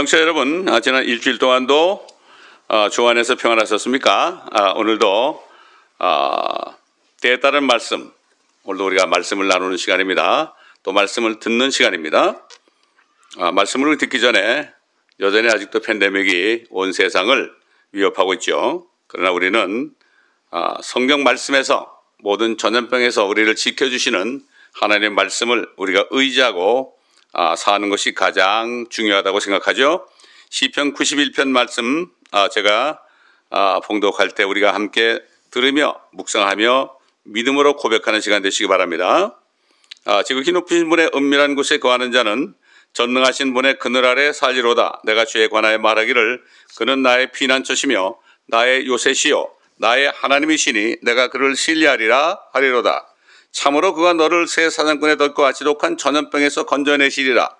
청취자 여러분, 아, 지난 일주일 동안도 아, 주 안에서 평안하셨습니까? 아, 오늘도 아, 때에 따른 말씀, 오늘도 우리가 말씀을 나누는 시간입니다. 또 말씀을 듣는 시간입니다. 아, 말씀을 듣기 전에 여전히 아직도 팬데믹이 온 세상을 위협하고 있죠. 그러나 우리는 아, 성경 말씀에서 모든 전염병에서 우리를 지켜주시는 하나님의 말씀을 우리가 의지하고 아, 사는 것이 가장 중요하다고 생각하죠. 시편 91편 말씀 아, 제가 아, 봉독할 때 우리가 함께 들으며 묵상하며 믿음으로 고백하는 시간 되시기 바랍니다. 아, 지극히 높으신 분의 은밀한 곳에 거하는 자는 전능하신 분의 그늘 아래 살리로다. 내가 주에 관하여 말하기를 그는 나의 피난처시며 나의 요새시요 나의 하나님이시니 내가 그를 신뢰하리라 하리로다. 참으로 그가 너를 새 사냥꾼의 덫과 지독한 전염병에서 건져내시리라.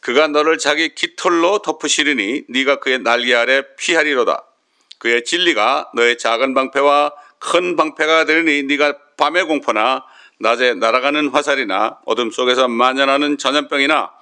그가 너를 자기 깃털로 덮으시리니 네가 그의 날개 아래 피하리로다. 그의 진리가 너의 작은 방패와 큰 방패가 되리니 네가 밤의 공포나 낮에 날아가는 화살이나 어둠 속에서 만연하는 전염병이나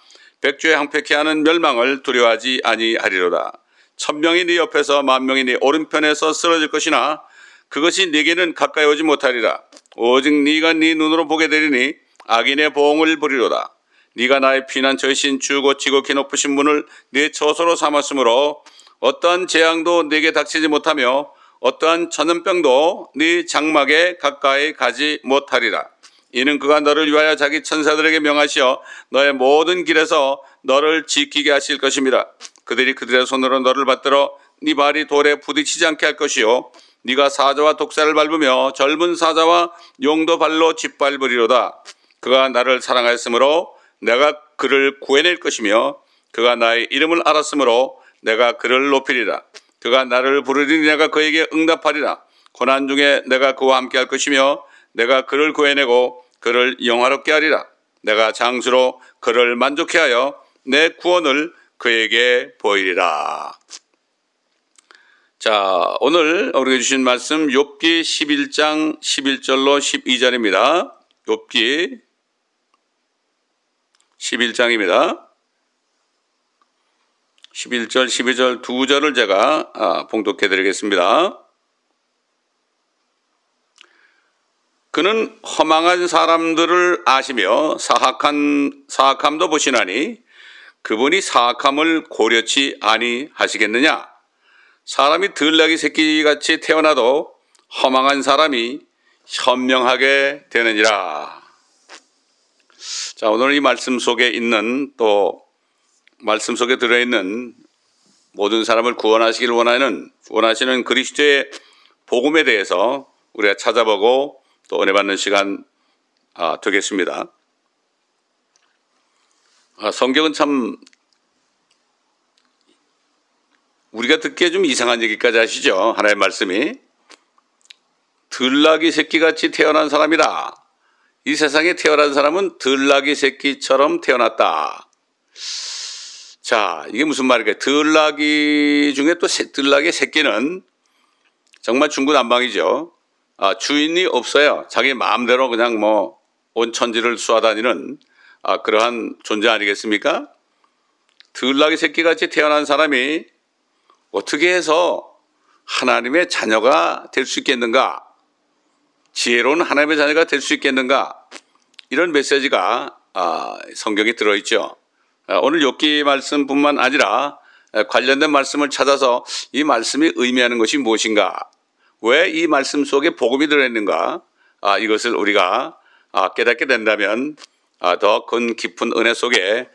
백주에 항패케 하는 멸망을 두려워하지 아니하리로다. 천명이 네 옆에서 만명이 네 오른편에서 쓰러질 것이나 그것이 네게는 가까이 오지 못하리라. 오직 네가 네 눈으로 보게 되리니 악인의 보응을 부리로다. 네가 나의 피난처이신 주고 지극히 높으신 분을 네 처소로 삼았으므로 어떠한 재앙도 네게 닥치지 못하며 어떠한 전염병도 네 장막에 가까이 가지 못하리라. 이는 그가 너를 위하여 자기 천사들에게 명하시어 너의 모든 길에서 너를 지키게 하실 것입니다. 그들이 그들의 손으로 너를 받들어 네 발이 돌에 부딪히지 않게 할 것이요 네가 사자와 독사를 밟으며 젊은 사자와 용도 발로 짓밟으리로다. 그가 나를 사랑하였으므로 내가 그를 구해낼 것이며 그가 나의 이름을 알았으므로 내가 그를 높이리라. 그가 나를 부르리니 내가 그에게 응답하리라. 고난 중에 내가 그와 함께 할 것이며 내가 그를 구해내고 그를 영화롭게 하리라. 내가 장수로 그를 만족해 하여 내 구원을 그에게 보이리라. 자, 오늘 우리가 주신 말씀 욥기 11장 11절로 12절입니다. 욥기 11장입니다. 11절, 12절 두 절을 제가 아, 봉독해 드리겠습니다. 그는 허망한 사람들을 아시며 사악한 사악함도 보시나니 그분이 사악함을 고려치 아니하시겠느냐? 사람이 들나기 새끼같이 태어나도 허망한 사람이 현명하게 되느니라. 자, 오늘 이 말씀 속에 있는 또 말씀 속에 들어있는 모든 사람을 구원하시길 원하는 원하시는 그리스도의 복음에 대해서 우리가 찾아보고 또 은혜 받는 시간 아, 되겠습니다. 아, 성경은 참 우리가 듣기에 좀 이상한 얘기까지 하시죠. 하나의 말씀이. 들나귀 새끼같이 태어난 사람이다. 이 세상에 태어난 사람은 들나귀 새끼처럼 태어났다. 자, 이게 무슨 말일까요? 들나귀 중에 또 들나귀 새끼는 정말 중구난방이죠. 아, 주인이 없어요. 자기 마음대로 그냥 뭐 온 천지를 쏘아다니는 아, 그러한 존재 아니겠습니까? 들나귀 새끼같이 태어난 사람이 어떻게 해서 하나님의 자녀가 될 수 있겠는가? 지혜로운 하나님의 자녀가 될 수 있겠는가? 이런 메시지가 아, 성경에 들어있죠. 아, 오늘 욥기 말씀뿐만 아니라 관련된 말씀을 찾아서 이 말씀이 의미하는 것이 무엇인가? 왜 이 말씀 속에 복음이 들어있는가? 아, 이것을 우리가 깨닫게 된다면 더 큰 깊은 은혜 속에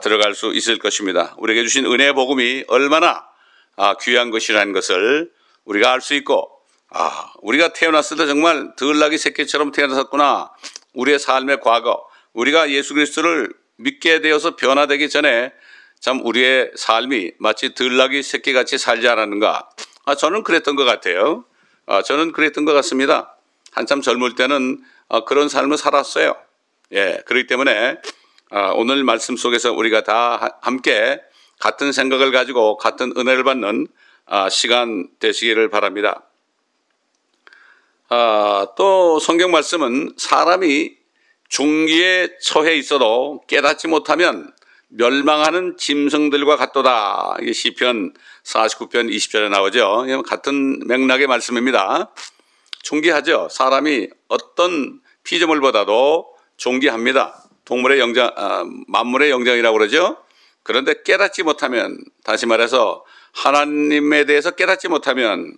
들어갈 수 있을 것입니다. 우리에게 주신 은혜의 복음이 얼마나 아, 귀한 것이라는 것을 우리가 알 수 있고 아, 우리가 태어났을 때 정말 들나귀 새끼처럼 태어났구나. 우리의 삶의 과거, 우리가 예수 그리스도를 믿게 되어서 변화되기 전에 참 우리의 삶이 마치 들나귀 새끼같이 살지 않았는가? 아, 저는 그랬던 것 같아요. 아, 저는 그랬던 것 같습니다. 한참 젊을 때는 아, 그런 삶을 살았어요. 예, 그렇기 때문에 아, 오늘 말씀 속에서 우리가 다 함께 같은 생각을 가지고 같은 은혜를 받는 아, 시간 되시기를 바랍니다. 아, 또 성경 말씀은 사람이 중기에 처해 있어도 깨닫지 못하면 멸망하는 짐승들과 같도다. 이게 시편 49편 20절에 나오죠. 같은 맥락의 말씀입니다. 존귀하죠. 사람이 어떤 피조물보다도 존귀합니다. 동물의 영장, 아, 만물의 영장이라고 그러죠. 그런데 깨닫지 못하면, 다시 말해서 하나님에 대해서 깨닫지 못하면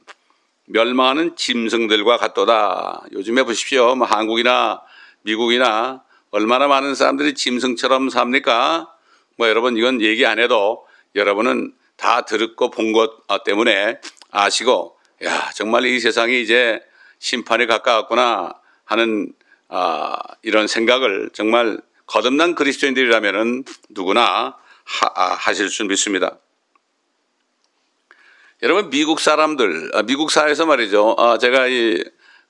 멸망하는 짐승들과 같도다. 요즘에 보십시오. 뭐 한국이나 미국이나 얼마나 많은 사람들이 짐승처럼 삽니까? 뭐 여러분 이건 얘기 안 해도 여러분은 다 들었고 본 것 때문에 아시고 야 정말 이 세상이 이제 심판에 가까웠구나 하는 아, 이런 생각을 정말 거듭난 그리스도인들이라면은 누구나 하, 아, 수 믿습니다. 여러분 미국 사람들 아, 미국 사회에서 말이죠. 아, 제가 이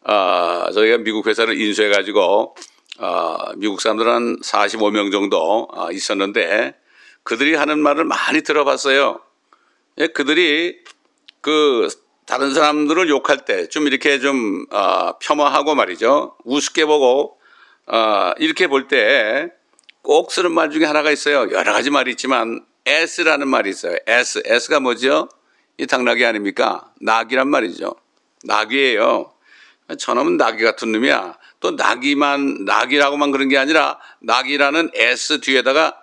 아, 저희가 미국 회사를 인수해 가지고 아, 미국 사람들 한 45명 정도 아, 있었는데 그들이 하는 말을 많이 들어봤어요. 예, 그들이 그 다른 사람들을 욕할 때 좀 이렇게 좀 어, 폄하하고 말이죠. 우습게 보고 어, 이렇게 볼 때 꼭 쓰는 말 중에 하나가 있어요. 여러 가지 말이 있지만 S라는 말이 있어요. S. S가 뭐죠? 이 당나귀 아닙니까? 낙이란 말이죠. 낙이에요. 저놈은 낙이 같은 놈이야. 또 낙이만 낙이라고만 그런 게 아니라 낙이라는 S 뒤에다가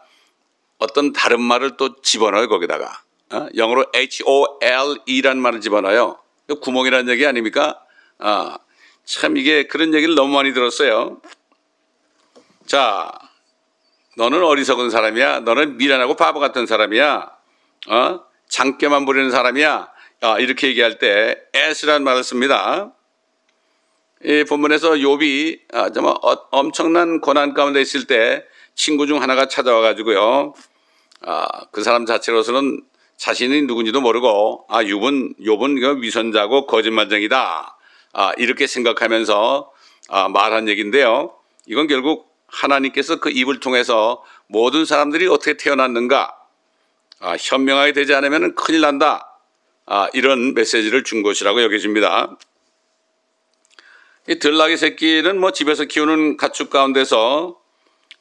어떤 다른 말을 또 집어넣어요 거기다가 어? 영어로 H-O-L-E라는 말을 집어넣어요 구멍이라는 얘기 아닙니까? 아, 참 이게 그런 얘기를 너무 많이 들었어요 자 너는 어리석은 사람이야. 너는 미련하고 바보 같은 사람이야. 어? 장깨만 부리는 사람이야. 아, 이렇게 얘기할 때 S라는 말을 씁니다. 이 본문에서 욥이 아, 정말 어, 엄청난 고난 가운데 있을 때 친구 중 하나가 찾아와 가지고요. 아, 그 사람 자체로서는 자신이 누군지도 모르고 아 욥은 욥은 위선자고 거짓말쟁이다. 아, 이렇게 생각하면서 아, 말한 얘기인데요. 이건 결국 하나님께서 그 입을 통해서 모든 사람들이 어떻게 태어났는가 아, 현명하게 되지 않으면 큰일 난다 아, 이런 메시지를 준 것이라고 여겨집니다. 이 들나귀 새끼는 뭐 집에서 키우는 가축 가운데서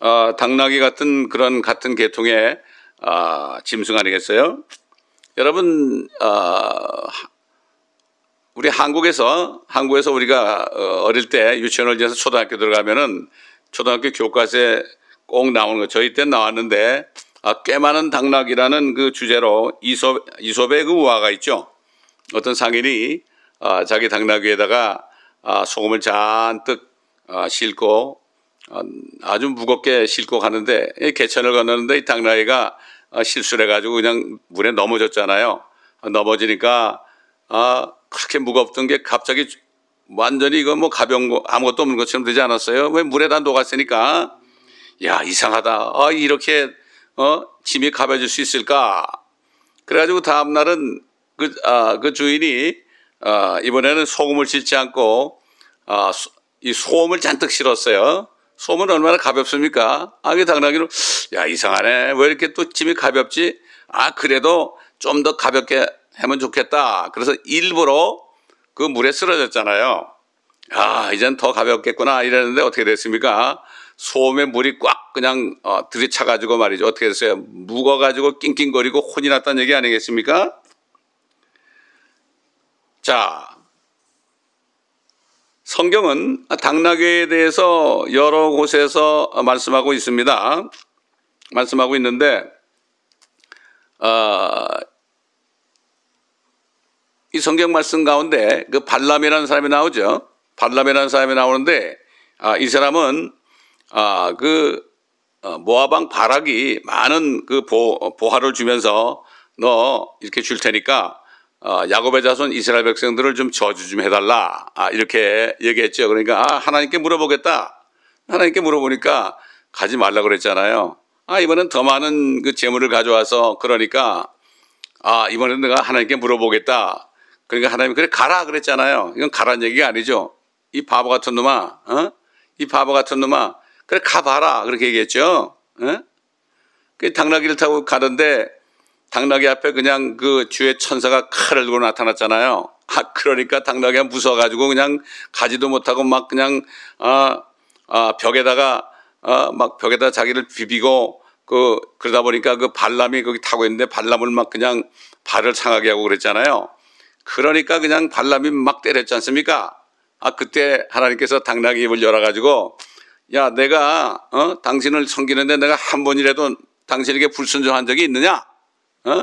어, 당나귀 같은 그런 같은 계통의 아, 짐승 아니겠어요? 여러분, 아, 우리 한국에서 한국에서 우리가 어, 어릴 때 유치원을 지어서 초등학교 들어가면은 초등학교 교과서에 꼭 나오는 거 저희 때 나왔는데 아, 꽤 많은 당락이라는 그 주제로 이솝 이솝의 그 우화가 있죠. 어떤 상인이 아, 자기 당락 위에다가 아, 소금을 잔뜩 아, 싣고 아, 아주 무겁게 싣고 가는데 개천을 건너는데 이 당나귀가 아, 실수를 해가지고 그냥 물에 넘어졌잖아요. 넘어지니까 아 그렇게 무겁던 게 갑자기 완전히 이거 뭐 가벼운 거 아무것도 없는 것처럼 되지 않았어요. 왜 물에다 녹았으니까 야 이상하다. 아 이렇게 어 짐이 가벼질 수 있을까? 그래가지고 다음 날은 그, 아, 그 주인이 아, 이번에는 소금을 싣지 않고 아, 이 소음을 잔뜩 실었어요. 소음은 얼마나 가볍습니까? 아, 그 당나귀는 야 이상하네. 왜 이렇게 또 짐이 가볍지? 아 그래도 좀 더 가볍게 하면 좋겠다. 그래서 일부러 그 물에 쓰러졌잖아요. 아 이젠 더 가볍겠구나 이랬는데 어떻게 됐습니까? 소음에 물이 꽉 그냥 어, 들이차가지고 말이죠. 어떻게 됐어요? 묵어가지고 낑낑거리고 혼이 났다는 얘기 아니겠습니까? 자, 성경은 당나귀에 대해서 여러 곳에서 말씀하고 있습니다. 말씀하고 있는데, 어, 이 성경 말씀 가운데 그 발람이라는 사람이 나오죠. 발람이라는 사람이 나오는데, 아, 이 사람은 아, 그 어, 모아방 바락이 많은 그 보, 보화를 주면서 너 이렇게 줄 테니까 어, 야곱의 자손 이스라엘 백성들을 좀 저주 좀 해달라. 아, 이렇게 얘기했죠. 그러니까, 아, 하나님께 물어보겠다. 하나님께 물어보니까 가지 말라 그랬잖아요. 아, 이번엔 더 많은 그 재물을 가져와서 그러니까, 아, 이번엔 내가 하나님께 물어보겠다. 그러니까 하나님, 그래, 가라 그랬잖아요. 이건 가란 얘기가 아니죠. 이 바보 같은 놈아, 어? 이 바보 같은 놈아, 그래, 가봐라. 그렇게 얘기했죠. 어? 그 당나귀를 타고 가는데 당나귀 앞에 그냥 그 주의 천사가 칼을 들고 나타났잖아요. 아, 그러니까 당나귀가 무서워가지고 그냥 가지도 못하고 막 그냥, 아, 아, 벽에다가, 아, 막 벽에다 자기를 비비고 그 그러다 보니까 그 발람이 거기 타고 있는데 발람을 막 그냥 발을 상하게 하고 그랬잖아요. 그러니까 그냥 발람이 막 때렸지 않습니까? 아 그때 하나님께서 당나귀 입을 열어가지고 야 내가 어 당신을 섬기는데 내가 한 번이라도 당신에게 불순종한 적이 있느냐? 어?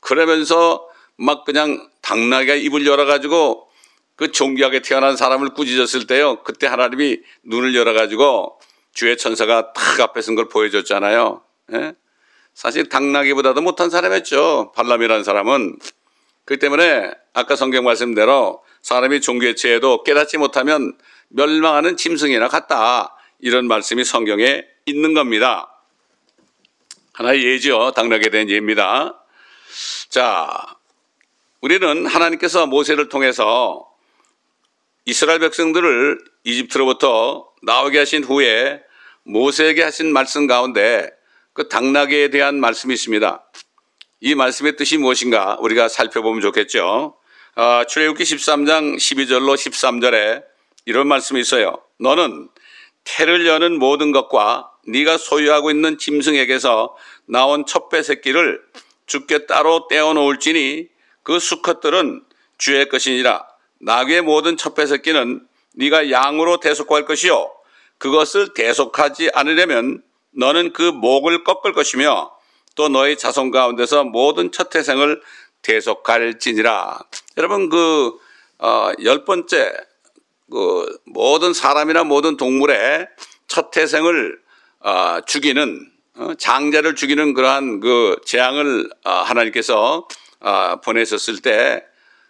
그러면서 막 그냥 당나귀가 입을 열어가지고 그 존귀하게 태어난 사람을 꾸짖었을 때요. 그때 하나님이 눈을 열어가지고 주의 천사가 탁 앞에 선 걸 보여줬잖아요. 예? 사실 당나귀보다도 못한 사람이었죠. 발람이라는 사람은. 그렇기 때문에 아까 성경 말씀대로 사람이 종교체에도 깨닫지 못하면 멸망하는 짐승이나 같다. 이런 말씀이 성경에 있는 겁니다. 하나의 예죠. 당나귀에 대한 예입니다. 자, 우리는 하나님께서 모세를 통해서 이스라엘 백성들을 이집트로부터 나오게 하신 후에 모세에게 하신 말씀 가운데 그 당나귀에 대한 말씀이 있습니다. 이 말씀의 뜻이 무엇인가 우리가 살펴보면 좋겠죠. 아, 출애굽기 13장 12절로 13절에 이런 말씀이 있어요. 너는 태를 여는 모든 것과 네가 소유하고 있는 짐승에게서 나온 첩배 새끼를 주께 따로 떼어 놓을지니 그 수컷들은 주의 것이니라. 나귀의 모든 첩배 새끼는 네가 양으로 대속할 것이요 그것을 대속하지 않으려면 너는 그 목을 꺾을 것이며 또 너의 자손 가운데서 모든 첫 태생을 대속할지니라. 여러분 그 어, 열 번째 그 모든 사람이나 모든 동물의 첫 태생을 어, 죽이는 어, 장자를 죽이는 그러한 그 재앙을 어, 하나님께서 어, 보내셨을 때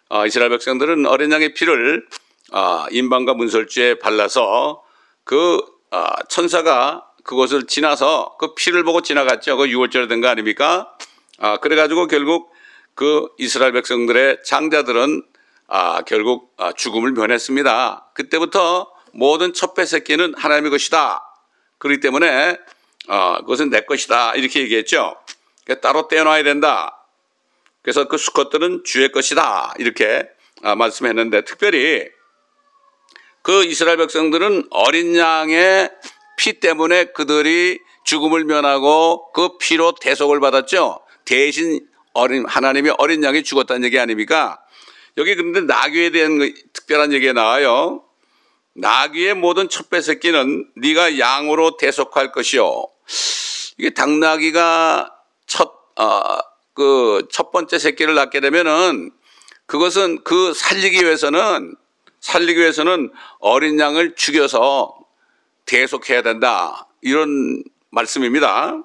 어, 이스라엘 백성들은 어린 양의 피를 어, 인방과 문설주에 발라서 그 어, 천사가 그것을 지나서 그 피를 보고 지나갔죠. 그 6월절에 된 거 아닙니까? 아, 그래가지고 결국 그 이스라엘 백성들의 장자들은 아, 결국 아, 죽음을 면했습니다. 그때부터 모든 첩배 새끼는 하나님의 것이다. 그렇기 때문에 어, 그것은 내 것이다. 이렇게 얘기했죠. 그러니까 따로 떼어놔야 된다. 그래서 그 수컷들은 주의 것이다. 이렇게 아, 말씀했는데 특별히 그 이스라엘 백성들은 어린 양의 피 때문에 그들이 죽음을 면하고 그 피로 대속을 받았죠. 대신 어린 하나님이 어린 양이 죽었다는 얘기 아닙니까? 여기 그런데 나귀에 대한 그 특별한 얘기가 나와요. 나귀의 모든 첩배 새끼는 네가 양으로 대속할 것이요. 이게 당나귀가 첫, 어, 그 첫 번째 새끼를 낳게 되면은 그것은 그 살리기 위해서는 살리기 위해서는 어린 양을 죽여서 대속해야 된다. 이런 말씀입니다.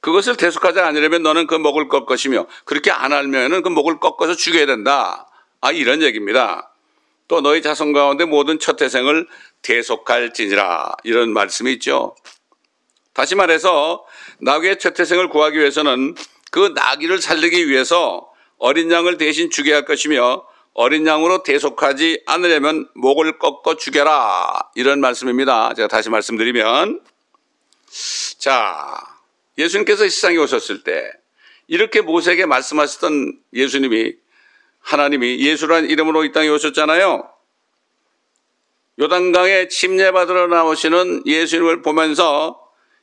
그것을 대속하지 않으려면 너는 그 목을 꺾 것이며 그렇게 안 하면은 그 목을 꺾어서 죽여야 된다. 아, 이런 얘기입니다. 또 너희 자손 가운데 모든 첫 태생을 대속할지니라. 이런 말씀이 있죠. 다시 말해서 나귀의 첫 태생을 구하기 위해서는 그 나귀를 살리기 위해서 어린 양을 대신 죽여야 할 것이며 어린 양으로 대속하지 않으려면 목을 꺾어 죽여라. 이런 말씀입니다. 제가 다시 말씀드리면 자, 예수님께서 이 세상에 오셨을 때 이렇게 모세에게 말씀하셨던 예수님이 하나님이 예수란 이름으로 이 땅에 오셨잖아요. 요단강에 침례받으러 나오시는 예수님을 보면서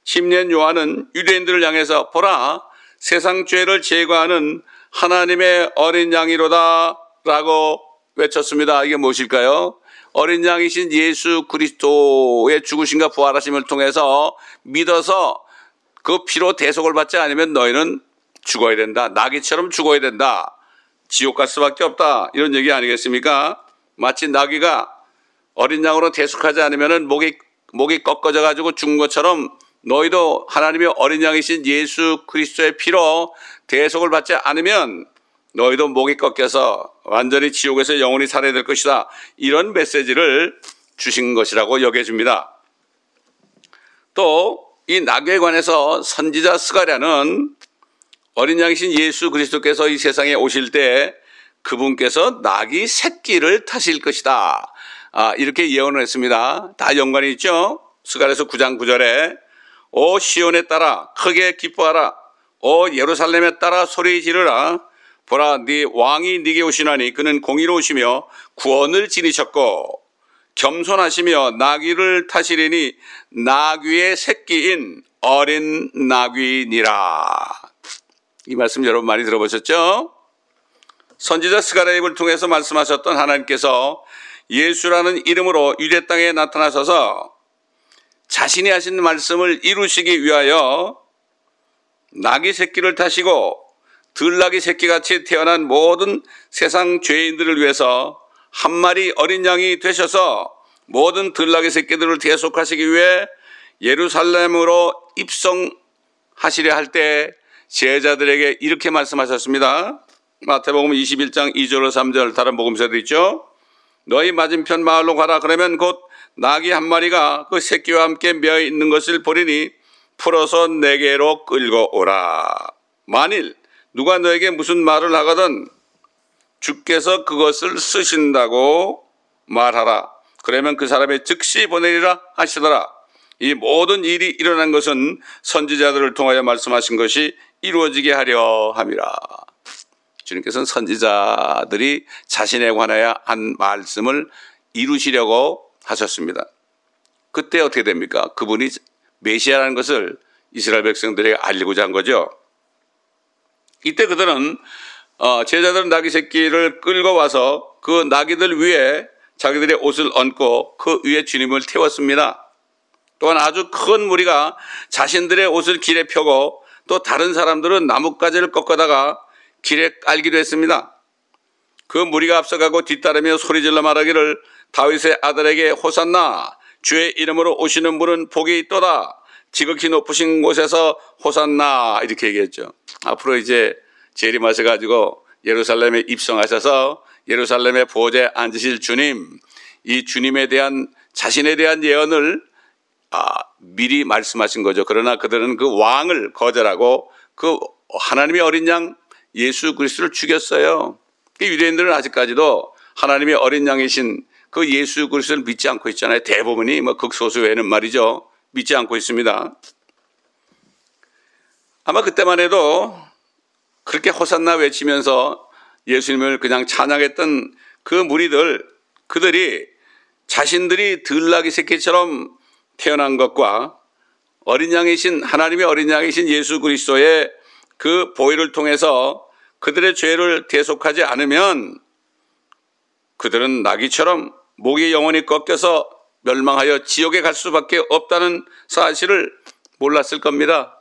침례 요한은 유대인들을 향해서 보라 세상 죄를 제거하는 하나님의 어린 양이로다 라고 외쳤습니다. 이게 무엇일까요? 어린 양이신 예수 그리스도의 죽으심과 부활하심을 통해서 믿어서 그 피로 대속을 받지 않으면 너희는 죽어야 된다. 나귀처럼 죽어야 된다. 지옥 갈 수밖에 없다. 이런 얘기 아니겠습니까? 마치 나귀가 어린 양으로 대속하지 않으면 목이, 목이 꺾어져 가지고 죽은 것처럼 너희도 하나님의 어린 양이신 예수 그리스도의 피로 대속을 받지 않으면 너희도 목이 꺾여서 완전히 지옥에서 영원히 살아야 될 것이다. 이런 메시지를 주신 것이라고 여겨집니다. 또 이 낙에 관해서 선지자 스가랴는 어린 양이신 예수 그리스도께서 이 세상에 오실 때 그분께서 낙이 새끼를 타실 것이다. 아, 이렇게 예언을 했습니다. 다 연관이 있죠? 스가랴서 9장 9절에 오 시온에 따라 크게 기뻐하라. 오 예루살렘에 따라 소리 지르라. 보라 네 왕이 네게 오시나니 그는 공의로우시며 구원을 지니셨고 겸손하시며 나귀를 타시리니 나귀의 새끼인 어린 나귀니라. 이 말씀 여러분 많이 들어보셨죠? 선지자 스가랴입을 통해서 말씀하셨던 하나님께서 예수라는 이름으로 유대 땅에 나타나셔서 자신이 하신 말씀을 이루시기 위하여 나귀 새끼를 타시고 들나귀 새끼같이 태어난 모든 세상 죄인들을 위해서 한 마리 어린 양이 되셔서 모든 들나귀 새끼들을 대속하시기 위해 예루살렘으로 입성하시려 할 때 제자들에게 이렇게 말씀하셨습니다. 마태복음 21장 2절로 3절 다른 복음서도 있죠. 너희 맞은편 마을로 가라 그러면 곧 나귀 한 마리가 그 새끼와 함께 메어 있는 것을 보리니 풀어서 내게로 끌고 오라. 만일 누가 너에게 무슨 말을 하거든 주께서 그것을 쓰신다고 말하라. 그러면 그 사람의 즉시 보내리라 하시더라. 이 모든 일이 일어난 것은 선지자들을 통하여 말씀하신 것이 이루어지게 하려 함이라. 주님께서는 선지자들이 자신에 관하여 한 말씀을 이루시려고 하셨습니다. 그때 어떻게 됩니까? 그분이 메시아라는 것을 이스라엘 백성들에게 알리고자 한 거죠. 이때 그들은 어, 제자들은 나귀 새끼를 끌고 와서 그 나귀들 위에 자기들의 옷을 얹고 그 위에 주님을 태웠습니다. 또한 아주 큰 무리가 자신들의 옷을 길에 펴고 또 다른 사람들은 나뭇가지를 꺾어다가 길에 깔기도 했습니다. 그 무리가 앞서가고 뒤따르며 소리질러 말하기를 다윗의 아들에게 호산나 주의 이름으로 오시는 분은 복이 있도다. 지극히 높으신 곳에서 호산나 이렇게 얘기했죠. 앞으로 이제 재림하셔 가지고 예루살렘에 입성하셔서 예루살렘의 보좌에 앉으실 주님, 이 주님에 대한 자신에 대한 예언을 아, 미리 말씀하신 거죠. 그러나 그들은 그 왕을 거절하고 그 하나님의 어린 양 예수 그리스도를 죽였어요. 그 유대인들은 아직까지도 하나님의 어린 양이신 그 예수 그리스도를 믿지 않고 있잖아요. 대부분이 뭐 극소수 외에는 말이죠. 믿지 않고 있습니다. 아마 그때만 해도 그렇게 호산나 외치면서 예수님을 그냥 찬양했던 그 무리들 그들이 자신들이 들나귀 새끼처럼 태어난 것과 어린 양이신 하나님의 어린 양이신 예수 그리스도의 그 보혈을 통해서 그들의 죄를 대속하지 않으면 그들은 나귀처럼 목이 영원히 꺾여서 멸망하여 지옥에 갈 수밖에 없다는 사실을 몰랐을 겁니다.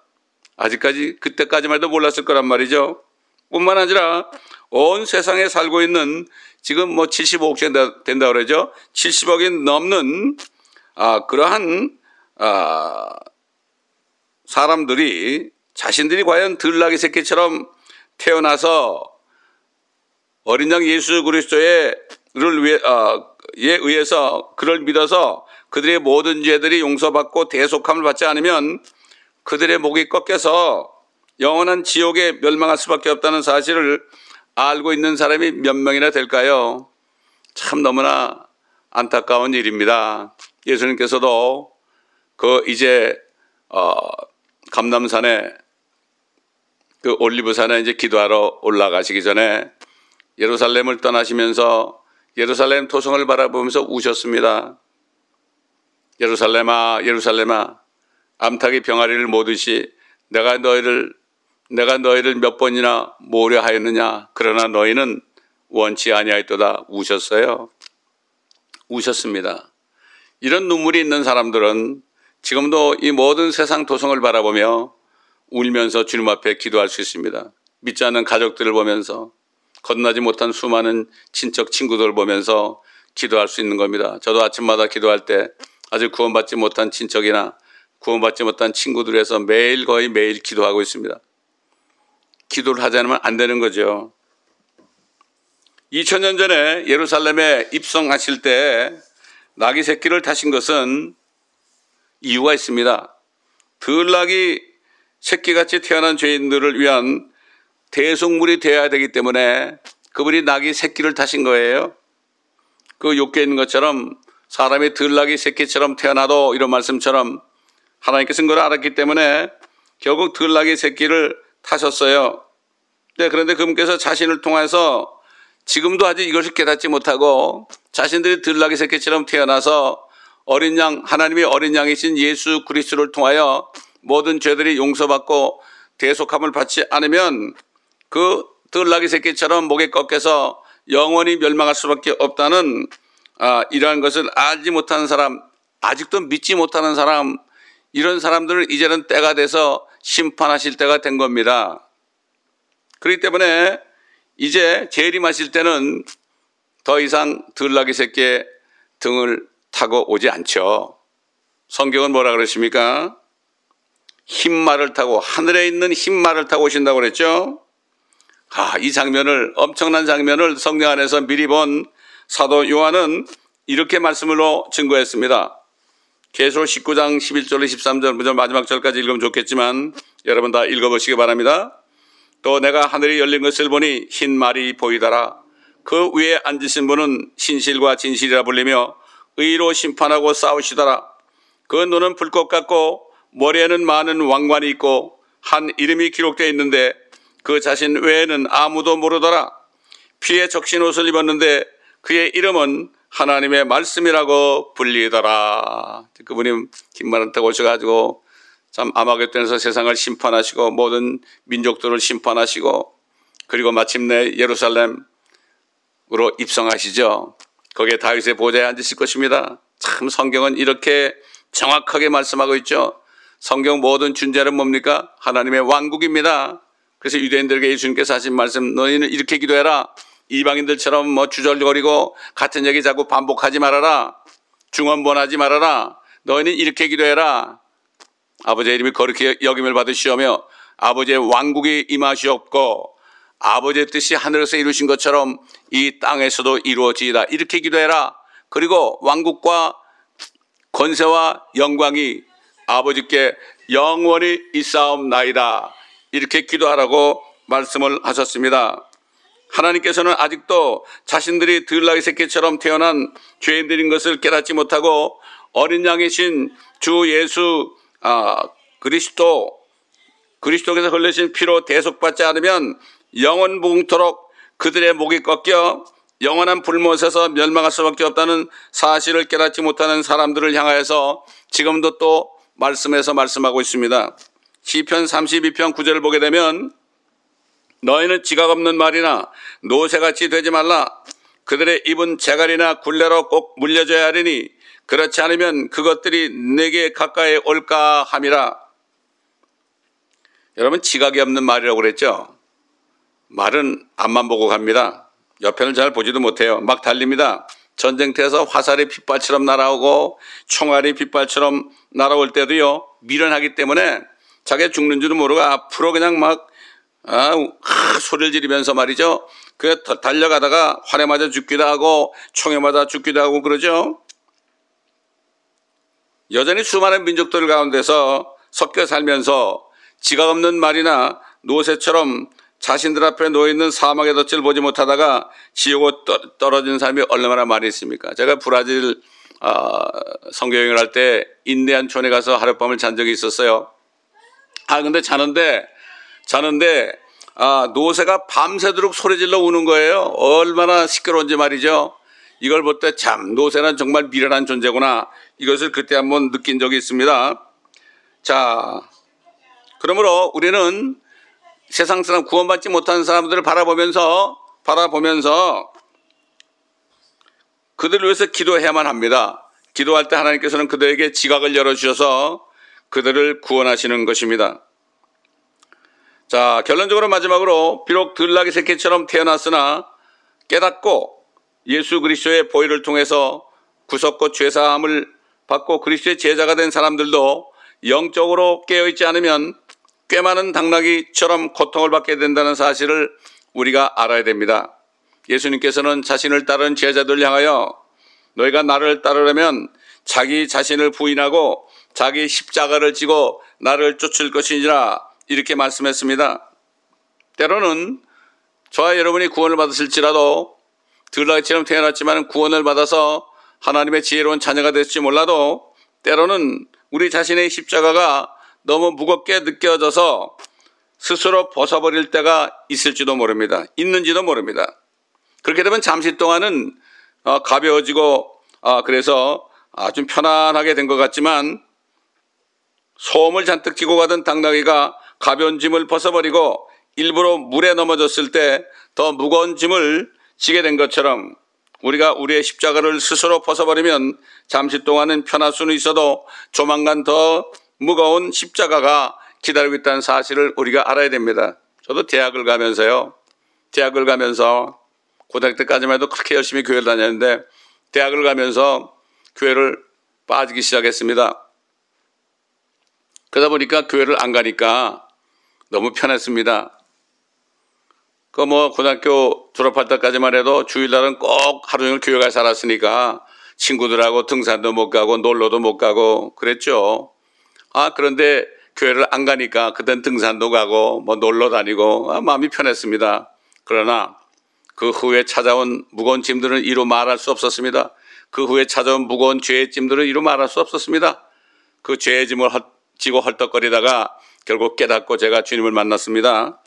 아직까지 그때까지만 해도 몰랐을 거란 말이죠. 뿐만 아니라 온 세상에 살고 있는 지금 뭐 75억 된다, 된다 그러죠. 70억이 넘는 아, 그러한 아, 사람들이 자신들이 과연 들나귀 새끼처럼 태어나서 어린 양 예수 그리스도의 를 위해, 어, 에 의해서 그를 믿어서 그들의 모든 죄들이 용서받고 대속함을 받지 않으면 그들의 목이 꺾여서 영원한 지옥에 멸망할 수밖에 없다는 사실을 알고 있는 사람이 몇 명이나 될까요? 참 너무나 안타까운 일입니다. 예수님께서도 그 이제 어 감남산에 그 올리브산에 이제 기도하러 올라가시기 전에 예루살렘을 떠나시면서 예루살렘 토성을 바라보면서 우셨습니다. 예루살렘아, 예루살렘아, 암탉이 병아리를 모듯이 내가 너희를 내가 너희를 몇 번이나 모으려 하였느냐? 그러나 너희는 원치 아니하였도다 우셨어요. 우셨습니다. 이런 눈물이 있는 사람들은 지금도 이 모든 세상 도성을 바라보며 울면서 주님 앞에 기도할 수 있습니다. 믿지 않는 가족들을 보면서 건나지 못한 수많은 친척 친구들을 보면서 기도할 수 있는 겁니다. 저도 아침마다 기도할 때 아직 구원받지 못한 친척이나 구원받지 못한 친구들에서 매일 거의 매일 기도하고 있습니다. 기도를 하지 않으면 안 되는 거죠. 2000년 전에 예루살렘에 입성하실 때 나귀 새끼를 타신 것은 이유가 있습니다. 들나귀 새끼같이 태어난 죄인들을 위한 대속물이 되어야 되기 때문에 그분이 나귀 새끼를 타신 거예요. 그 욕기에 있는 것처럼 사람이 들나귀 새끼처럼 태어나도 이런 말씀처럼 하나님께서 그걸 알았기 때문에 결국 들나귀 새끼를 타셨어요. 네, 그런데 그분께서 자신을 통해서 지금도 아직 이것을 깨닫지 못하고 자신들이 들나귀 새끼처럼 태어나서 어린 양, 하나님의 어린 양이신 예수 그리스도를 통하여 모든 죄들이 용서받고 대속함을 받지 않으면 그 들나귀 새끼처럼 목에 꺾여서 영원히 멸망할 수밖에 없다는 아, 이러한 것을 알지 못하는 사람, 아직도 믿지 못하는 사람, 이런 사람들을 이제는 때가 돼서 심판하실 때가 된 겁니다. 그렇기 때문에 이제 재림하실 때는 더 이상 들나귀 새끼의 등을 타고 오지 않죠. 성경은 뭐라 그러십니까? 흰말을 타고 하늘에 있는 흰말을 타고 오신다고 그랬죠. 아, 이 장면을 엄청난 장면을 성경 안에서 미리 본 사도 요한은 이렇게 말씀으로 증거했습니다. 계시록 19장 11절 13절 마지막 절까지 읽으면 좋겠지만 여러분 다 읽어보시기 바랍니다. 또 내가 하늘이 열린 것을 보니 흰 말이 보이더라. 그 위에 앉으신 분은 신실과 진실이라 불리며 의로 심판하고 싸우시더라. 그 눈은 불꽃 같고 머리에는 많은 왕관이 있고 한 이름이 기록되어 있는데 그 자신 외에는 아무도 모르더라. 피에 적신 옷을 입었는데 그의 이름은 하나님의 말씀이라고 불리더라. 그분이 타고 오셔가지고 참 아마겟돈에서 세상을 심판하시고 모든 민족들을 심판하시고 그리고 마침내 예루살렘으로 입성하시죠. 거기에 다윗의 보좌에 앉으실 것입니다. 참 성경은 이렇게 정확하게 말씀하고 있죠. 성경 모든 준자는 뭡니까? 하나님의 왕국입니다. 그래서 유대인들에게 예수님께서 하신 말씀, 너희는 이렇게 기도해라. 이방인들처럼 뭐 주절거리고 같은 얘기 자꾸 반복하지 말아라. 중언번하지 말아라. 너희는 이렇게 기도해라. 아버지의 이름이 거룩히 여김을 받으시오며 아버지의 왕국이 임하시옵고 아버지의 뜻이 하늘에서 이루신 것처럼 이 땅에서도 이루어지이다. 이렇게 기도해라. 그리고 왕국과 권세와 영광이 아버지께 영원히 있사옵나이다. 이렇게 기도하라고 말씀을 하셨습니다. 하나님께서는 아직도 자신들이 들나귀 새끼처럼 태어난 죄인들인 것을 깨닫지 못하고 어린 양이신 주 예수 아, 그리스도 그리스도께서 흘리신 피로 대속받지 않으면 영원 무궁토록 그들의 목이 꺾여 영원한 불못에서 멸망할 수밖에 없다는 사실을 깨닫지 못하는 사람들을 향하여서 지금도 또 말씀에서 말씀하고 있습니다. 시편 32편 9절을 보게 되면 너희는 지각 없는 말이나 노새같이 되지 말라. 그들의 입은 재갈이나 굴레로 꼭 물려줘야 하리니 그렇지 않으면 그것들이 내게 가까이 올까 함이라. 여러분 지각이 없는 말이라고 그랬죠? 말은 앞만 보고 갑니다. 옆에는 잘 보지도 못해요. 막 달립니다. 전쟁터에서 화살이 빗발처럼 날아오고 총알이 빗발처럼 날아올 때도요 미련하기 때문에 자기가 죽는 줄도 모르고 앞으로 그냥 막 아, 아, 소리를 지르면서 말이죠. 그 달려가다가 활에 맞아 죽기도 하고 총에 맞아 죽기도 하고 그러죠. 여전히 수많은 민족들 가운데서 섞여 살면서 지각 없는 말이나 노새처럼 자신들 앞에 놓여있는 사막의 덫을 보지 못하다가 지옥으로 떨어진 사람이 얼마나 많이 있습니까? 제가 브라질 어, 성교여행을 할 때 인디안 촌에 가서 하룻밤을 잔 적이 있었어요. 아 근데 자는데 자는데 아 노새가 밤새도록 소리질러 우는 거예요. 얼마나 시끄러운지 말이죠. 이걸 볼 때 참 노새는 정말 미련한 존재구나. 이것을 그때 한번 느낀 적이 있습니다. 자, 그러므로 우리는 세상 사람 구원받지 못한 사람들을 바라보면서 바라보면서 그들을 위해서 기도해야만 합니다. 기도할 때 하나님께서는 그들에게 지각을 열어주셔서 그들을 구원하시는 것입니다. 자, 결론적으로 마지막으로 비록 들락이 새끼처럼 태어났으나 깨닫고 예수 그리스도의 보혈을 통해서 구속고 죄사함을 받고 그리스도의 제자가 된 사람들도 영적으로 깨어있지 않으면 꽤 많은 당나귀처럼 고통을 받게 된다는 사실을 우리가 알아야 됩니다. 예수님께서는 자신을 따르는 제자들 향하여 너희가 나를 따르려면 자기 자신을 부인하고 자기 십자가를 지고 나를 쫓을 것이니라 이렇게 말씀했습니다. 때로는 저와 여러분이 구원을 받으실지라도 들라기처럼 태어났지만 구원을 받아서 하나님의 지혜로운 자녀가 됐을지 몰라도 때로는 우리 자신의 십자가가 너무 무겁게 느껴져서 스스로 벗어버릴 때가 있을지도 모릅니다. 있는지도 모릅니다. 그렇게 되면 잠시 동안은 어, 가벼워지고 아, 그래서 좀 편안하게 된 것 같지만 소음을 잔뜩 지고 가던 당나귀가 가벼운 짐을 벗어버리고 일부러 물에 넘어졌을 때 더 무거운 짐을 지게 된 것처럼 우리가 우리의 십자가를 스스로 벗어버리면 잠시 동안은 편할 수는 있어도 조만간 더 무거운 십자가가 기다리고 있다는 사실을 우리가 알아야 됩니다. 저도 대학을 가면서요. 대학을 가면서 고등학교 때까지만 해도 그렇게 열심히 교회를 다녔는데 대학을 가면서 교회를 빠지기 시작했습니다. 그러다 보니까 교회를 안 가니까 너무 편했습니다. 그 뭐 고등학교 졸업할 때까지만 해도 주일날은 꼭 하루 종일 교회 가 살았으니까 친구들하고 등산도 못 가고 놀러도 못 가고 그랬죠. 아 그런데 교회를 안 가니까 그땐 등산도 가고 뭐 놀러 다니고 아, 마음이 편했습니다. 그러나 그 후에 찾아온 무거운 짐들은 이루 말할 수 없었습니다. 그 후에 찾아온 무거운 죄의 짐들은 이루 말할 수 없었습니다. 그 죄의 짐을 지고 헐떡거리다가 결국 깨닫고 제가 주님을 만났습니다.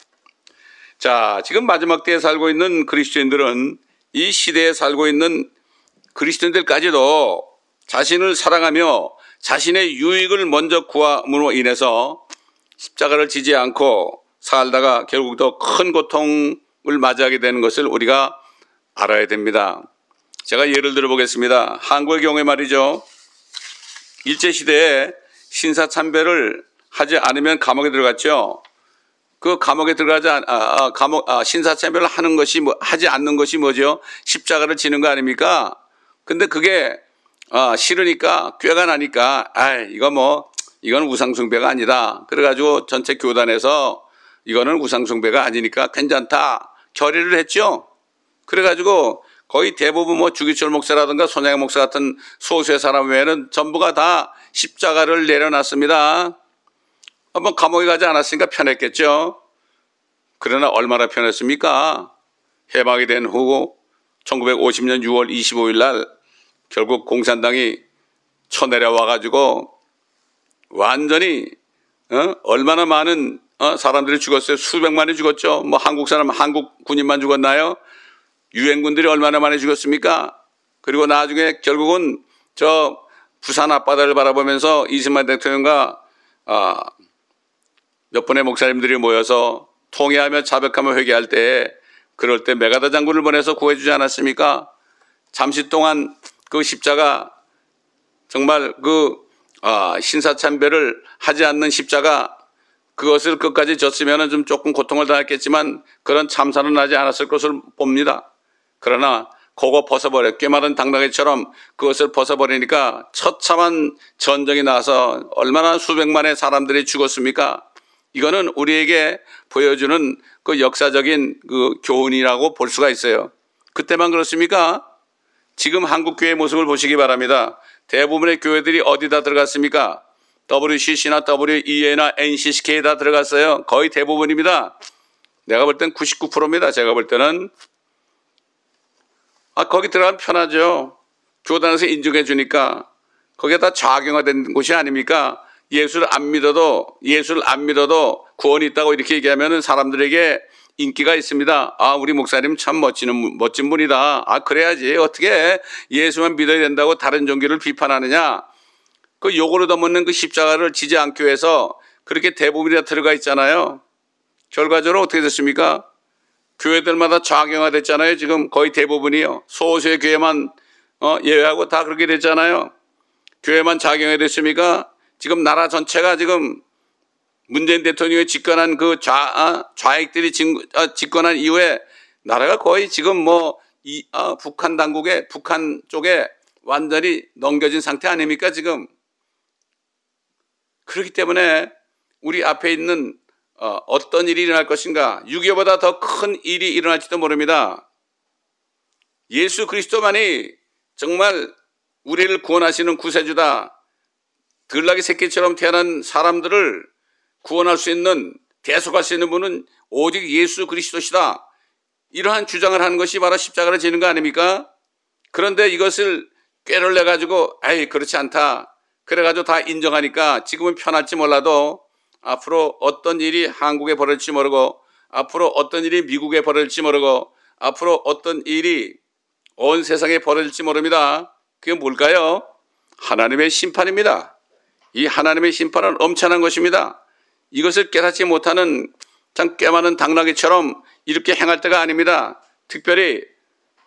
자, 지금 마지막 때에 살고 있는 그리스도인들은 이 시대에 살고 있는 그리스도인들까지도 자신을 사랑하며 자신의 유익을 먼저 구함으로 인해서 십자가를 지지 않고 살다가 결국 더 큰 고통을 맞이하게 되는 것을 우리가 알아야 됩니다. 제가 예를 들어 보겠습니다. 한국의 경우에 말이죠. 일제시대에 신사참배를 하지 않으면 감옥에 들어갔죠. 그 감옥에 들어가지 않, 아, 아, 감옥, 아, 신사참배를 하는 것이 뭐, 하지 않는 것이 뭐죠? 십자가를 지는 거 아닙니까? 근데 그게, 아, 싫으니까, 꾀가 나니까, 아 이거 뭐, 이건 우상숭배가 아니다. 그래가지고 전체 교단에서 이거는 우상숭배가 아니니까 괜찮다. 결의를 했죠? 그래가지고 거의 대부분 뭐 주기철 목사라든가 손양의 목사 같은 소수의 사람 외에는 전부가 다 십자가를 내려놨습니다. 한번 감옥에 가지 않았으니까 편했겠죠. 그러나 얼마나 편했습니까? 해방이 된 후 1950년 6월 25일 날 결국 공산당이 쳐내려와 가지고 완전히 어? 얼마나 많은 어? 사람들이 죽었어요. 수백만이 죽었죠. 뭐 한국 사람 한국 군인만 죽었나요? 유엔군들이 얼마나 많이 죽었습니까? 그리고 나중에 결국은 저 부산 앞바다를 바라보면서 이승만 대통령과 아, 몇 분의 목사님들이 모여서 통회하며 자백하며 회개할 때 그럴 때 메가다 장군을 보내서 구해주지 않았습니까? 잠시 동안 그 십자가 정말 그 아, 신사참배를 하지 않는 십자가 그것을 끝까지 졌으면 좀 조금 고통을 당했겠지만 그런 참사는 나지 않았을 것을 봅니다. 그러나 그거 벗어버려 꽤 많은 당나귀처럼 그것을 벗어버리니까 처참한 전쟁이 나서 얼마나 수백만의 사람들이 죽었습니까? 이거는 우리에게 보여주는 그 역사적인 그 교훈이라고 볼 수가 있어요. 그때만 그렇습니까? 지금 한국 교회 모습을 보시기 바랍니다. 대부분의 교회들이 어디다 들어갔습니까? WCC나 WEA나 NCCK 다 들어갔어요. 거의 대부분입니다. 내가 볼 땐 99%입니다. 제가 볼 때는 아, 거기 들어가면 편하죠. 교단에서 인정해 주니까 거기에 다 좌경화된 곳이 아닙니까? 예수를 안 믿어도 예수를 안 믿어도 구원이 있다고 이렇게 얘기하면 사람들에게 인기가 있습니다. 아, 우리 목사님 참 멋지는, 멋진 분이다. 아, 그래야지. 어떻게 예수만 믿어야 된다고 다른 종교를 비판하느냐. 그 요구를 더먹는 그 십자가를 지지 않기 위해서 그렇게 대부분이 다 들어가 있잖아요. 결과적으로 어떻게 됐습니까? 교회들마다 좌경화됐잖아요. 지금 거의 대부분이요. 소수의 교회만 어, 예외하고 다 그렇게 됐잖아요. 교회만 좌경화됐습니까? 지금 나라 전체가 지금 문재인 대통령이 집권한 그 좌, 아, 좌익들이 아, 집권한 이후에 나라가 거의 지금 뭐 이, 아, 북한 당국에 북한 쪽에 완전히 넘겨진 상태 아닙니까 지금 그렇기 때문에 우리 앞에 있는 어, 어떤 일이 일어날 것인가 6.25보다 더 큰 일이 일어날지도 모릅니다. 예수 그리스도만이 정말 우리를 구원하시는 구세주다. 들락이 새끼처럼 태어난 사람들을 구원할 수 있는 대속할 수 있는 분은 오직 예수 그리스도시다. 이러한 주장을 하는 것이 바로 십자가를 지는 거 아닙니까? 그런데 이것을 꾀를 내 가지고 아이 그렇지 않다. 그래 가지고 다 인정하니까 지금은 편할지 몰라도 앞으로 어떤 일이 한국에 벌어질지 모르고 앞으로 어떤 일이 미국에 벌어질지 모르고 앞으로 어떤 일이 온 세상에 벌어질지 모릅니다. 그게 뭘까요? 하나님의 심판입니다. 이 하나님의 심판은 엄청난 것입니다. 이것을 깨닫지 못하는 참꽤 많은 당나귀처럼 이렇게 행할 때가 아닙니다. 특별히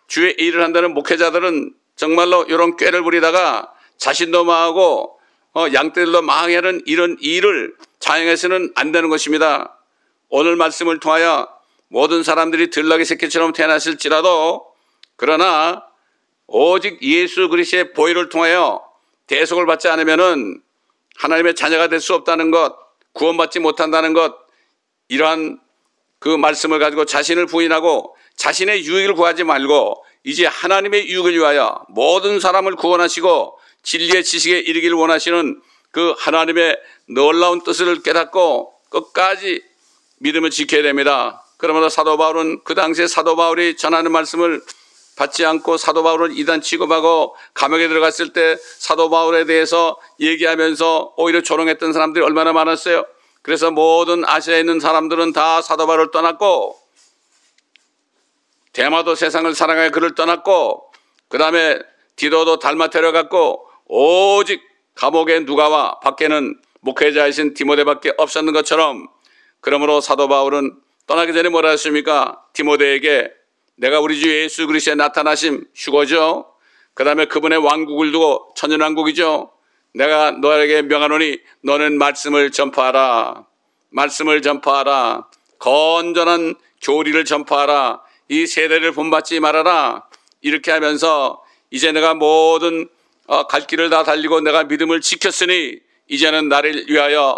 주의 일을 한다는 목회자들은 정말로 이런 꾀를 부리다가 자신도 망하고 어, 양떼들도 망하는 이런 일을 자행해서는 안 되는 것입니다. 오늘 말씀을 통하여 모든 사람들이 들락이 새끼처럼 태어났을지라도 그러나 오직 예수 그리스의 보혈을 통하여 대속을 받지 않으면은 하나님의 자녀가 될 수 없다는 것, 구원받지 못한다는 것, 이러한 그 말씀을 가지고 자신을 부인하고 자신의 유익을 구하지 말고 이제 하나님의 유익을 위하여 모든 사람을 구원하시고 진리의 지식에 이르기를 원하시는 그 하나님의 놀라운 뜻을 깨닫고 끝까지 믿음을 지켜야 됩니다. 그러므로 사도 바울은 그 당시에 사도 바울이 전하는 말씀을 받지 않고 사도 바울을 이단 취급하고 감옥에 들어갔을 때 사도 바울에 대해서 얘기하면서 오히려 조롱했던 사람들이 얼마나 많았어요. 그래서 모든 아시아에 있는 사람들은 다 사도 바울을 떠났고 대마도 세상을 사랑하여 그를 떠났고 그 다음에 디도도 닮아테려 갔고 오직 감옥에 누가와 밖에는 목회자이신 디모데밖에 없었는 것처럼 그러므로 사도 바울은 떠나기 전에 뭐라 했습니까? 디모데에게 내가 우리 주 예수 그리스도의 나타나심 휴거죠. 그 다음에 그분의 왕국을 두고 천연왕국이죠. 내가 너에게 명하노니 너는 말씀을 전파하라. 말씀을 전파하라. 건전한 교리를 전파하라. 이 세대를 본받지 말아라. 이렇게 하면서 이제 내가 모든 어, 갈 길을 다 달리고 내가 믿음을 지켰으니 이제는 나를 위하여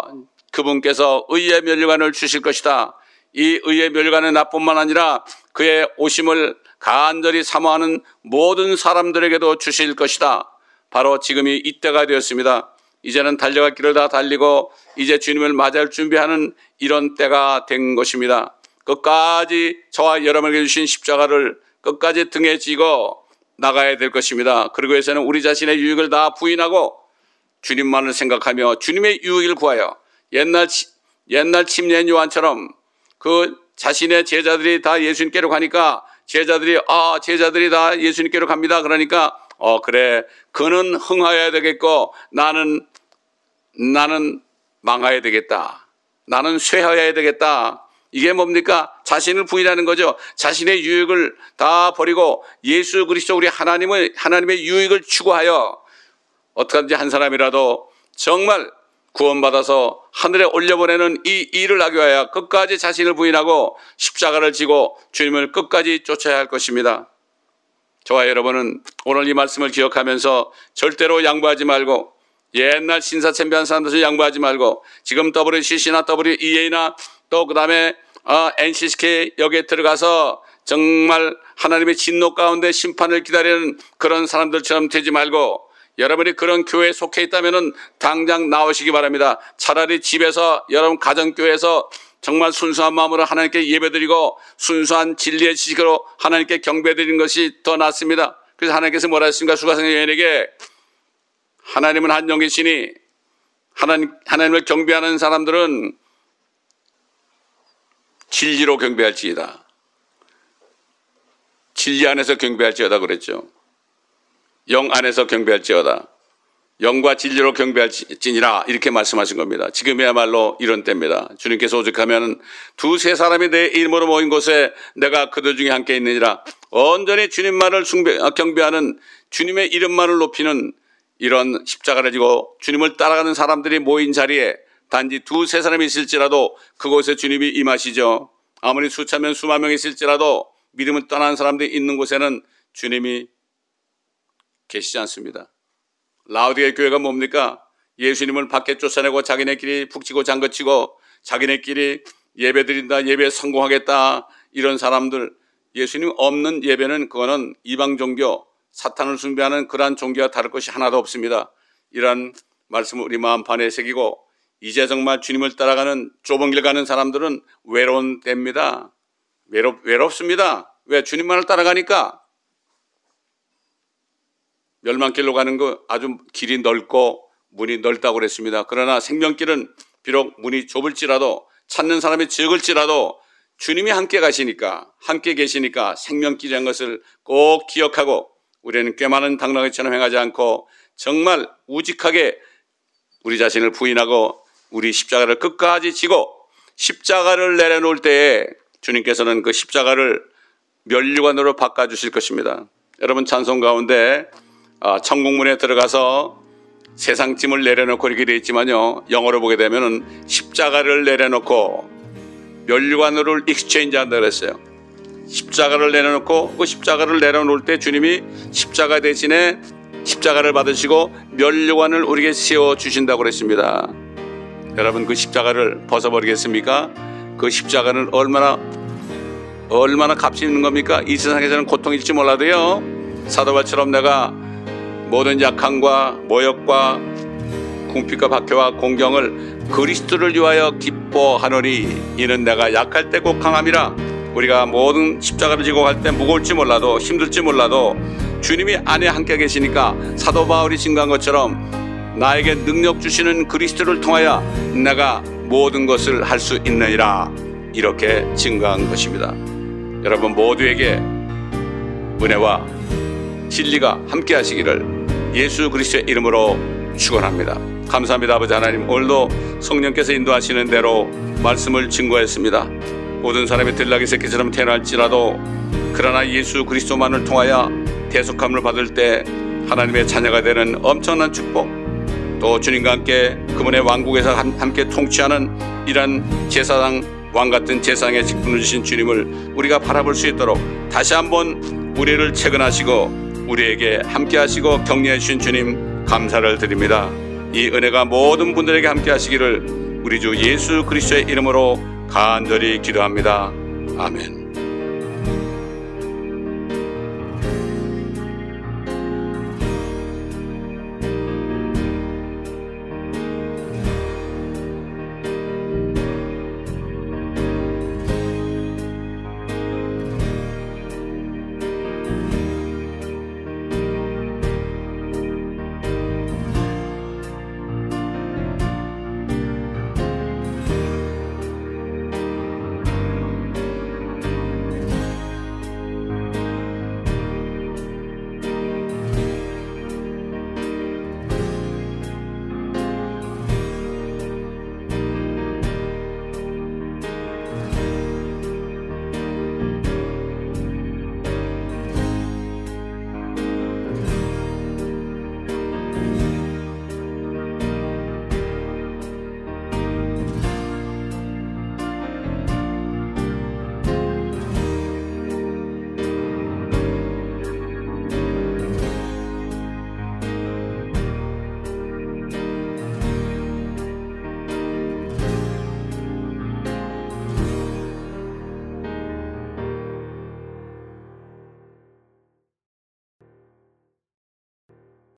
그분께서 의의 멸류관을 주실 것이다. 이 의의 멸관의 나뿐만 아니라 그의 오심을 간절히 사모하는 모든 사람들에게도 주실 것이다. 바로 지금이 이때가 되었습니다. 이제는 달려갈 길을 다 달리고 이제 주님을 맞이할 준비하는 이런 때가 된 것입니다. 끝까지 저와 여러분에게 주신 십자가를 끝까지 등에 지고 나가야 될 것입니다. 그리고 해서는 우리 자신의 유익을 다 부인하고 주님만을 생각하며 주님의 유익을 구하여 옛날 옛날 침례 요한처럼 그 자신의 제자들이 다 예수님께로 가니까 제자들이 아 제자들이 다 예수님께로 갑니다. 그러니까 어 그래 그는 흥하여야 되겠고 나는 나는 망하여야 되겠다. 나는 쇠하여야 되겠다. 이게 뭡니까? 자신을 부인하는 거죠. 자신의 유익을 다 버리고 예수 그리스도 우리 하나님을 하나님의 유익을 추구하여 어떻게든지 한 사람이라도 정말 구원받아서 하늘에 올려보내는 이 일을 하기 위하여 끝까지 자신을 부인하고 십자가를 지고 주님을 끝까지 쫓아야 할 것입니다. 저와 여러분은 오늘 이 말씀을 기억하면서 절대로 양보하지 말고 옛날 신사챔비한 사람들 양보하지 말고 지금 WCC나 WEA나 또 그 다음에 어, NCCK 여기에 들어가서 정말 하나님의 진노 가운데 심판을 기다리는 그런 사람들처럼 되지 말고 여러분이 그런 교회에 속해 있다면 당장 나오시기 바랍니다. 차라리 집에서 여러분 가정교회에서 정말 순수한 마음으로 하나님께 예배드리고 순수한 진리의 지식으로 하나님께 경배드리는 것이 더 낫습니다. 그래서 하나님께서 뭐라 했습니까? 수가성 여인에게 하나님은 한 영이시니 하나님, 하나님을 경배하는 사람들은 진리로 경배할지이다. 진리 안에서 경배할지어다 그랬죠. 영 안에서 경배할지어다. 영과 진리로 경배할지니라 이렇게 말씀하신 겁니다. 지금이야말로 이런 때입니다. 주님께서 오직하면 두세 사람이 내 이름으로 모인 곳에 내가 그들 중에 함께 있느니라. 온전히 주님만을 숭배, 아, 경배하는 주님의 이름만을 높이는 이런 십자가를 지고 주님을 따라가는 사람들이 모인 자리에 단지 두세 사람이 있을지라도 그곳에 주님이 임하시죠. 아무리 수차면 수만 명이 있을지라도 믿음을 떠난 사람들이 있는 곳에는 주님이 계시지 않습니다. 라우디의 교회가 뭡니까? 예수님을 밖에 쫓아내고 자기네끼리 북치고 장거치고 자기네끼리 예배 드린다, 예배 성공하겠다 이런 사람들 예수님 없는 예배는 그거는 이방 종교, 사탄을 숭배하는 그러한 종교와 다를 것이 하나도 없습니다. 이러한 말씀을 우리 마음판에 새기고 이제 정말 주님을 따라가는 좁은 길 가는 사람들은 외로운 때입니다. 외롭, 외롭습니다. 왜? 주님만을 따라가니까 멸망길로 가는 거 아주 길이 넓고 문이 넓다고 그랬습니다. 그러나 생명길은 비록 문이 좁을지라도 찾는 사람이 적을지라도 주님이 함께 가시니까 함께 계시니까 생명길이라는 것을 꼭 기억하고 우리는 꽤 많은 당나귀처럼 행하지 않고 정말 우직하게 우리 자신을 부인하고 우리 십자가를 끝까지 지고 십자가를 내려놓을 때에 주님께서는 그 십자가를 면류관으로 바꿔주실 것입니다. 여러분 찬송 가운데 아, 천국문에 들어가서 세상 짐을 내려놓고 이렇게 되어 있지만요. 영어로 보게 되면은 십자가를 내려놓고 면류관으로 exchange 한다 그랬어요. 십자가를 내려놓고 그 십자가를 내려놓을 때 주님이 십자가 대신에 십자가를 받으시고 멸류관을 우리에게 세워 주신다고 그랬습니다. 여러분 그 십자가를 벗어버리겠습니까? 그 십자가는 얼마나 얼마나 값이 있는 겁니까? 이 세상에서는 고통일지 몰라도요. 사도바처럼 내가 모든 약함과 모욕과 궁핍과 박해와 공경을 그리스도를 위하여 기뻐하노니 이는 내가 약할 때꼭 강함이라 우리가 모든 십자가를 지고 갈 때 무거울지 몰라도 힘들지 몰라도 주님이 안에 함께 계시니까 사도 바울이 증거한 것처럼 나에게 능력 주시는 그리스도를 통하여 내가 모든 것을 할 수 있느니라 이렇게 증거한 것입니다. 여러분 모두에게 은혜와 진리가 함께 하시기를 예수 그리스도의 이름으로 축원합니다. 감사합니다 아버지 하나님 오늘도 성령께서 인도하시는 대로 말씀을 증거했습니다. 모든 사람이 들락이 새끼처럼 태어날지라도 그러나 예수 그리스도만을 통하여 대속함을 받을 때 하나님의 자녀가 되는 엄청난 축복 또 주님과 함께 그분의 왕국에서 함께 통치하는 이런 제사장 왕 같은 제상의 직분을 주신 주님을 우리가 바라볼 수 있도록 다시 한번 우리를 채근하시고 우리에게 함께 하시고 격려해 주신 주님 감사를 드립니다. 이 은혜가 모든 분들에게 함께 하시기를 우리 주 예수 그리스도의 이름으로 간절히 기도합니다. 아멘.